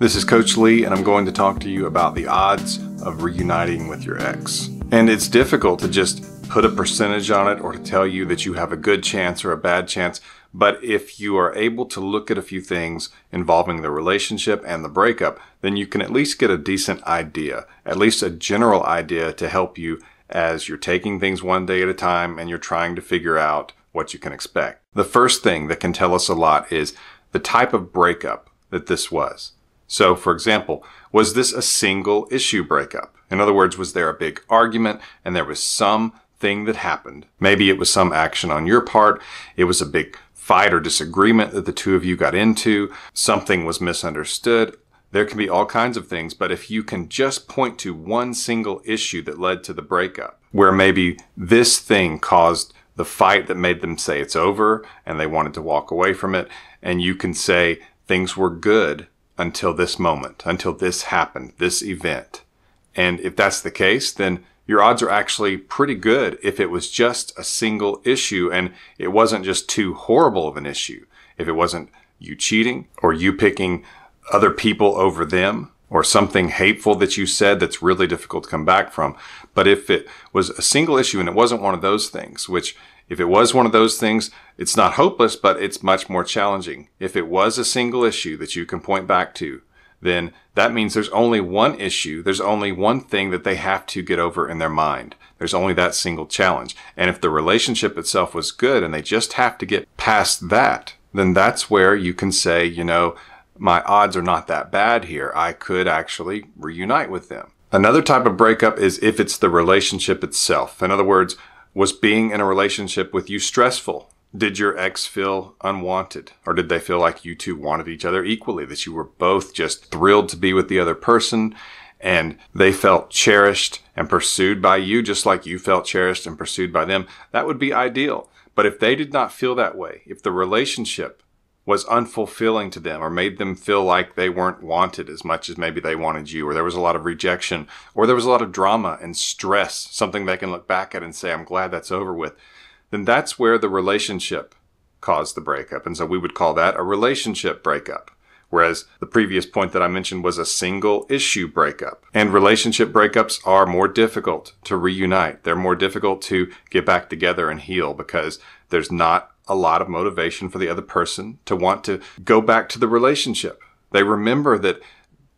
This is Coach Lee, and I'm going to talk to you about the odds of reuniting with your ex. And it's difficult to just put a percentage on it or to tell you that you have a good chance or a bad chance. But if you are able to look at a few things involving the relationship and the breakup, then you can at least get a decent idea, at least a general idea to help you as you're taking things one day at a time and you're trying to figure out what you can expect. The first thing that can tell us a lot is the type of breakup that this was. So, for example, was this a single issue breakup? In other words, was there a big argument and there was some thing that happened? Maybe it was some action on your part. It was a big fight or disagreement that the two of you got into. Something was misunderstood. There can be all kinds of things, but if you can just point to one single issue that led to the breakup, where maybe this thing caused the fight that made them say it's over and they wanted to walk away from it, and you can say things were good until this moment, until this happened, this event. And if that's the case, then your odds are actually pretty good if it was just a single issue and it wasn't just too horrible of an issue. If it wasn't you cheating or you picking other people over them or something hateful that you said that's really difficult to come back from. But if it was a single issue and it wasn't one of those things, which if it was one of those things, it's not hopeless, but it's much more challenging. If it was a single issue that you can point back to, then that means there's only one issue. There's only one thing that they have to get over in their mind. There's only that single challenge. And if the relationship itself was good and they just have to get past that, then that's where you can say, you know, my odds are not that bad here. I could actually reunite with them. Another type of breakup is if it's the relationship itself. In other words, was being in a relationship with you stressful? Did your ex feel unwanted? Or did they feel like you two wanted each other equally? That you were both just thrilled to be with the other person and they felt cherished and pursued by you just like you felt cherished and pursued by them? That would be ideal. But if they did not feel that way, if the relationship was unfulfilling to them or made them feel like they weren't wanted as much as maybe they wanted you, or there was a lot of rejection, or there was a lot of drama and stress, something they can look back at and say, I'm glad that's over with, then that's where the relationship caused the breakup. And so we would call that a relationship breakup. Whereas the previous point that I mentioned was a single issue breakup. And relationship breakups are more difficult to reunite. They're more difficult to get back together and heal because there's not a lot of motivation for the other person to want to go back to the relationship. They remember that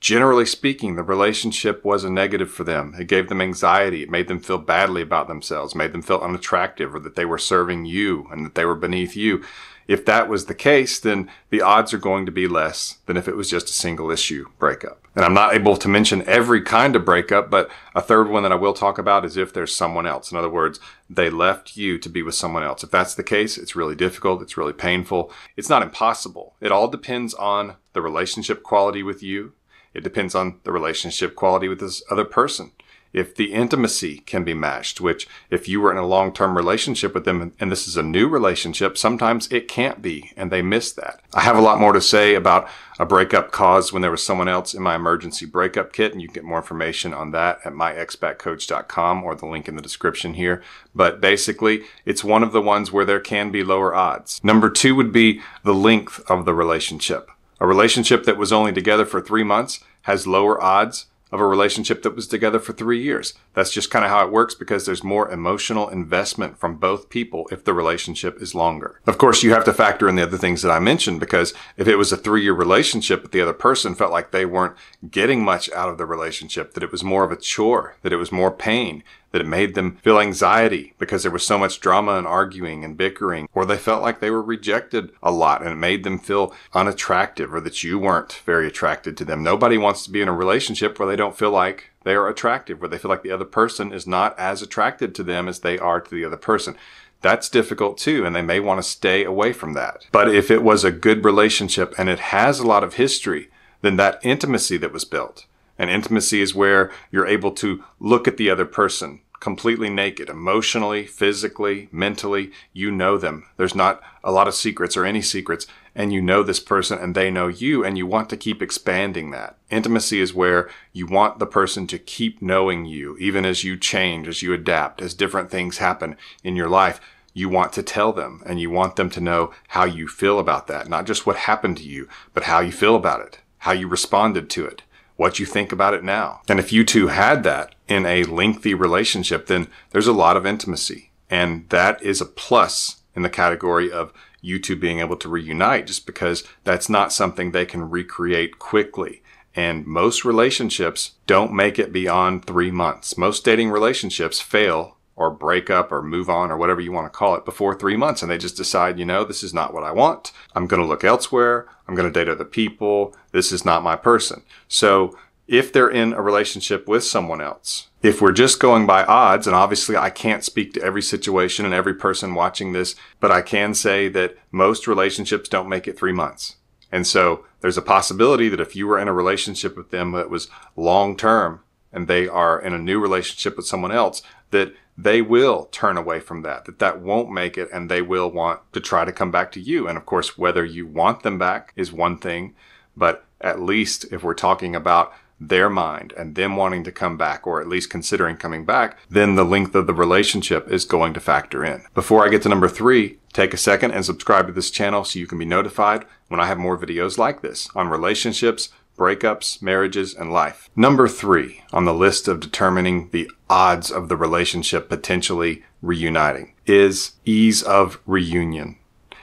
generally speaking, the relationship was a negative for them. It gave them anxiety. It made them feel badly about themselves, made them feel unattractive or that they were serving you and that they were beneath you. If that was the case, then the odds are going to be less than if it was just a single issue breakup. And I'm not able to mention every kind of breakup, but a third one that I will talk about is if there's someone else. In other words, they left you to be with someone else. If that's the case, it's really difficult. It's really painful. It's not impossible. It all depends on the relationship quality with you. It depends on the relationship quality with this other person if the intimacy can be matched, which if you were in a long-term relationship with them and this is a new relationship, sometimes it can't be and they miss that. I have a lot more to say about a breakup caused when there was someone else in my emergency breakup kit and you can get more information on that at myexbackcoach.com or the link in the description here. But basically, it's one of the ones where there can be lower odds. Number two would be the length of the relationship. A relationship that was only together for three months has lower odds of a relationship that was together for three years. That's just kind of how it works because there's more emotional investment from both people if the relationship is longer. Of course, you have to factor in the other things that I mentioned because if it was a three year relationship, but the other person felt like they weren't getting much out of the relationship, that it was more of a chore, that it was more pain, that it made them feel anxiety because there was so much drama and arguing and bickering, or they felt like they were rejected a lot and it made them feel unattractive or that you weren't very attracted to them. Nobody wants to be in a relationship where they don't feel like they are attractive, where they feel like the other person is not as attracted to them as they are to the other person that's difficult too, and they may want to stay away from that. But if it was a good relationship and it has a lot of history, then that intimacy that was built, and intimacy is where you're able to look at the other person completely naked, emotionally, physically, mentally. You know them. There's not a lot of secrets or any secrets, and you know this person and they know you, and you want to keep expanding that. Intimacy is where you want the person to keep knowing you, even as you change, as you adapt, as different things happen in your life. You want to tell them and you want them to know how you feel about that, not just what happened to you, but how you feel about it how you responded to it, what you think about it now. And if you two had that in a lengthy relationship, then there's a lot of intimacy. And that is a plus in the category of you two being able to reunite just because that's not something they can recreate quickly. And most relationships don't make it beyond three months. Most dating relationships fail or break up or move on or whatever you want to call it before three months. And they just decide, you know, this is not what I want. I'm going to look elsewhere. I'm going to date other people. This is not my person. So if they're in a relationship with someone else, if we're just going by odds, and obviously I can't speak to every situation and every person watching this, but I can say that most relationships don't make it three months. And so there's a possibility that if you were in a relationship with them that was long term and they are in a new relationship with someone else, that they will turn away from that, that that won't make it and they will want to try to come back to you. And of course, whether you want them back is one thing, but at least if we're talking about their mind and them wanting to come back or at least considering coming back, then the length of the relationship is going to factor in. Before I get to number three, take a second and subscribe to this channel so you can be notified when I have more videos like this on relationships, breakups, marriages, and life. Number three on the list of determining the odds of the relationship potentially reuniting is ease of reunion.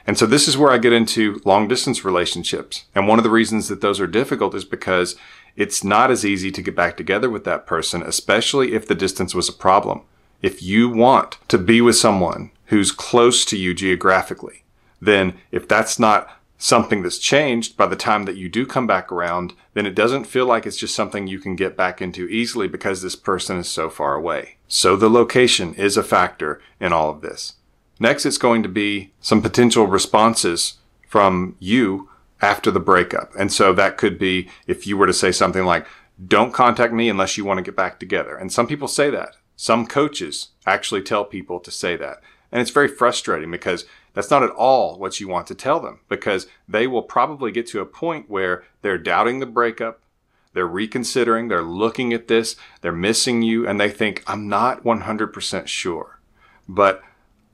And so this is where I get into long distance relationships. And one of the reasons that those are difficult is because it's not as easy to get back together with that person, especially if the distance was a problem. If you want to be with someone who's close to you geographically, then if that's not something that's changed by the time that you do come back around, then it doesn't feel like it's just something you can get back into easily because this person is so far away. So the location is a factor in all of this. Next, it's going to be some potential responses from you after the breakup. And so that could be if you were to say something like, don't contact me unless you want to get back together. And some people say that. Some coaches actually tell people to say that. And it's very frustrating because that's not at all what you want to tell them because they will probably get to a point where they're doubting the breakup. They're reconsidering. They're looking at this. They're missing you and they think, I'm not 100% sure, but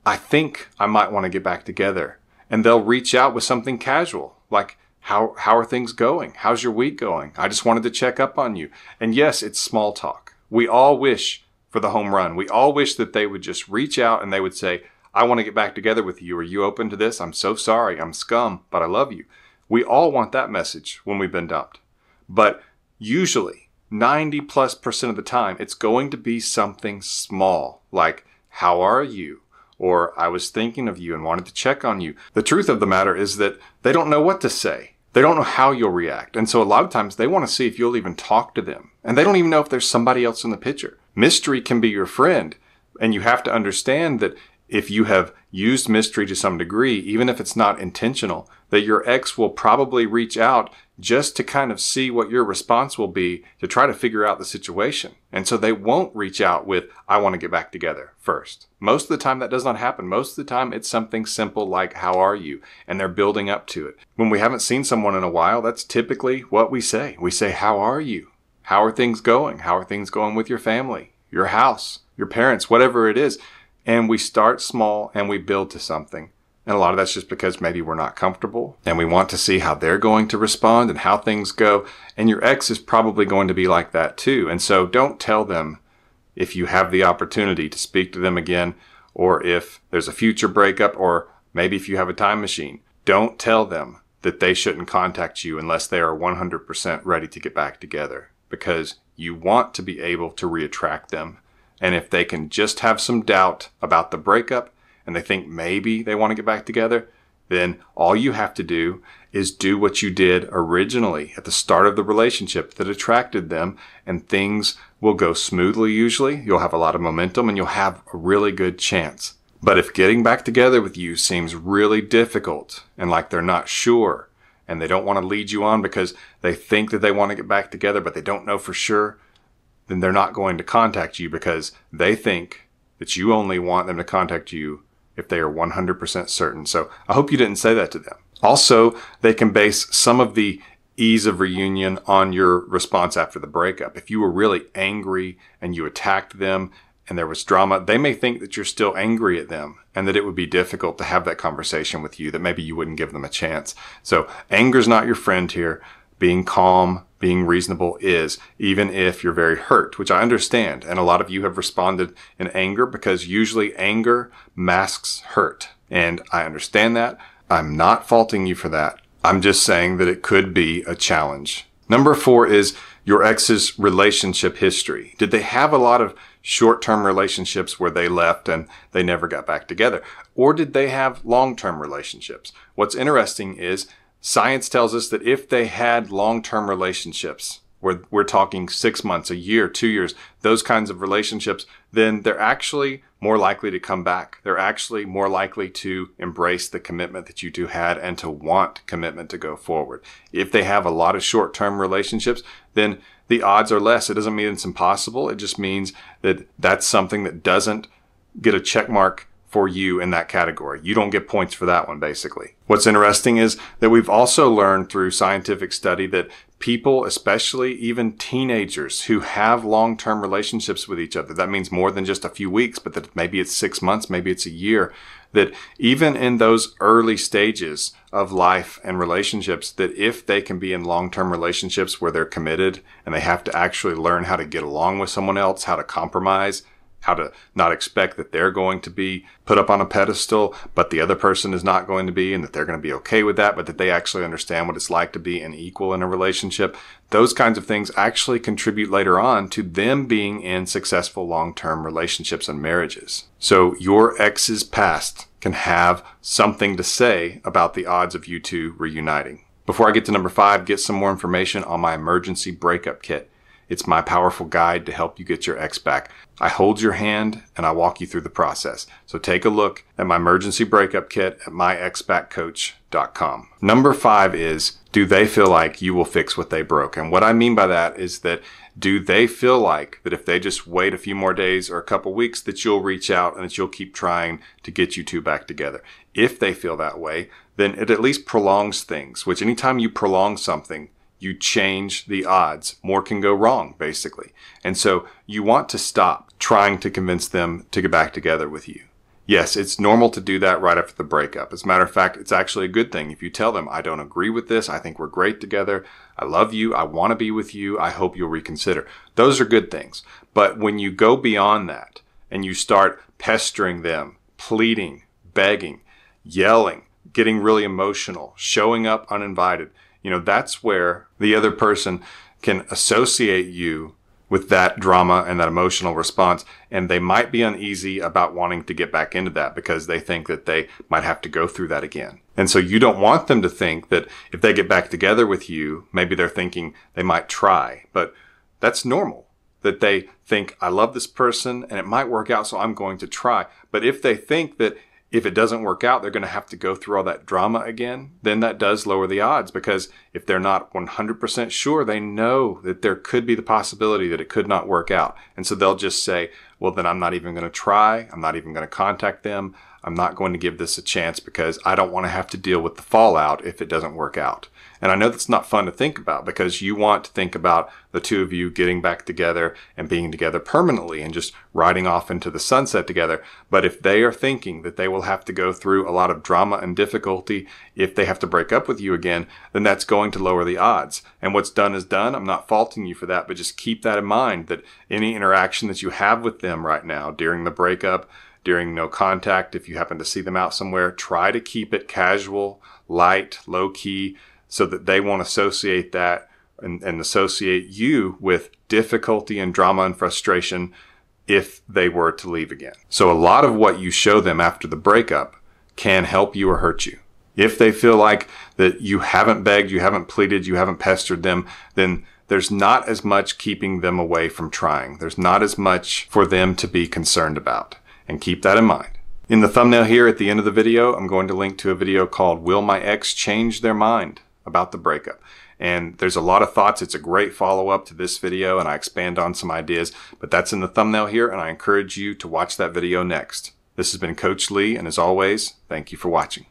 I think I might want to get back together. And they'll reach out with something casual like, how, how are things going? How's your week going? I just wanted to check up on you. And yes, it's small talk. We all wish for the home run. We all wish that they would just reach out and they would say, I want to get back together with you. Are you open to this? I'm so sorry. I'm scum, but I love you. We all want that message when we've been dumped. But usually, 90 plus percent of the time, it's going to be something small like, How are you? Or I was thinking of you and wanted to check on you. The truth of the matter is that they don't know what to say. They don't know how you'll react. And so a lot of times they want to see if you'll even talk to them. And they don't even know if there's somebody else in the picture. Mystery can be your friend. And you have to understand that if you have used mystery to some degree, even if it's not intentional, that your ex will probably reach out just to kind of see what your response will be to try to figure out the situation. And so they won't reach out with, I want to get back together first. Most of the time that does not happen. Most of the time it's something simple like, how are you? And they're building up to it. When we haven't seen someone in a while, that's typically what we say. We say, how are you? How are things going? How are things going with your family, your house, your parents, whatever it is? And we start small and we build to something. And a lot of that's just because maybe we're not comfortable and we want to see how they're going to respond and how things go. And your ex is probably going to be like that too. And so don't tell them if you have the opportunity to speak to them again or if there's a future breakup or maybe if you have a time machine. Don't tell them that they shouldn't contact you unless they are 100% ready to get back together because you want to be able to reattract them and if they can just have some doubt about the breakup and they think maybe they want to get back together, then all you have to do is do what you did originally at the start of the relationship that attracted them and things will go smoothly usually. You'll have a lot of momentum and you'll have a really good chance. But if getting back together with you seems really difficult and like they're not sure and they don't want to lead you on because they think that they want to get back together but they don't know for sure, then they're not going to contact you because they think that you only want them to contact you if they are 100% certain. So I hope you didn't say that to them. Also, they can base some of the ease of reunion on your response after the breakup. If you were really angry and you attacked them and there was drama, they may think that you're still angry at them and that it would be difficult to have that conversation with you, that maybe you wouldn't give them a chance. So anger's not your friend here. Being calm, being reasonable is, even if you're very hurt, which I understand. And a lot of you have responded in anger because usually anger masks hurt. And I understand that. I'm not faulting you for that. I'm just saying that it could be a challenge. Number four is your ex's relationship history. Did they have a lot of short term relationships where they left and they never got back together? Or did they have long term relationships? What's interesting is Science tells us that if they had long term relationships, where we're talking six months, a year, two years, those kinds of relationships, then they're actually more likely to come back. They're actually more likely to embrace the commitment that you two had and to want commitment to go forward. If they have a lot of short term relationships, then the odds are less. It doesn't mean it's impossible. It just means that that's something that doesn't get a check mark for you in that category. You don't get points for that one, basically. What's interesting is that we've also learned through scientific study that people, especially even teenagers who have long term relationships with each other, that means more than just a few weeks, but that maybe it's six months, maybe it's a year, that even in those early stages of life and relationships, that if they can be in long term relationships where they're committed and they have to actually learn how to get along with someone else, how to compromise, how to not expect that they're going to be put up on a pedestal, but the other person is not going to be, and that they're going to be okay with that, but that they actually understand what it's like to be an equal in a relationship. Those kinds of things actually contribute later on to them being in successful long term relationships and marriages. So your ex's past can have something to say about the odds of you two reuniting. Before I get to number five, get some more information on my emergency breakup kit. It's my powerful guide to help you get your ex back. I hold your hand and I walk you through the process. So take a look at my emergency breakup kit at myexbackcoach.com. Number five is do they feel like you will fix what they broke? And what I mean by that is that do they feel like that if they just wait a few more days or a couple weeks that you'll reach out and that you'll keep trying to get you two back together? If they feel that way, then it at least prolongs things, which anytime you prolong something, you change the odds. More can go wrong, basically. And so you want to stop trying to convince them to get back together with you. Yes, it's normal to do that right after the breakup. As a matter of fact, it's actually a good thing if you tell them, I don't agree with this. I think we're great together. I love you. I want to be with you. I hope you'll reconsider. Those are good things. But when you go beyond that and you start pestering them, pleading, begging, yelling, getting really emotional, showing up uninvited, you know, that's where the other person can associate you with that drama and that emotional response. And they might be uneasy about wanting to get back into that because they think that they might have to go through that again. And so you don't want them to think that if they get back together with you, maybe they're thinking they might try, but that's normal that they think, I love this person and it might work out, so I'm going to try. But if they think that if it doesn't work out, they're going to have to go through all that drama again, then that does lower the odds because if they're not 100% sure, they know that there could be the possibility that it could not work out. And so they'll just say, well, then I'm not even going to try. I'm not even going to contact them. I'm not going to give this a chance because I don't want to have to deal with the fallout if it doesn't work out. And I know that's not fun to think about because you want to think about the two of you getting back together and being together permanently and just riding off into the sunset together. But if they are thinking that they will have to go through a lot of drama and difficulty if they have to break up with you again, then that's going to lower the odds. And what's done is done. I'm not faulting you for that, but just keep that in mind that any interaction that you have with them right now during the breakup, during no contact, if you happen to see them out somewhere, try to keep it casual, light, low key so that they won't associate that and, and associate you with difficulty and drama and frustration if they were to leave again. So a lot of what you show them after the breakup can help you or hurt you. If they feel like that you haven't begged, you haven't pleaded, you haven't pestered them, then there's not as much keeping them away from trying. There's not as much for them to be concerned about. And keep that in mind. In the thumbnail here at the end of the video, I'm going to link to a video called Will My Ex Change Their Mind? About the breakup. And there's a lot of thoughts. It's a great follow up to this video, and I expand on some ideas, but that's in the thumbnail here, and I encourage you to watch that video next. This has been Coach Lee, and as always, thank you for watching.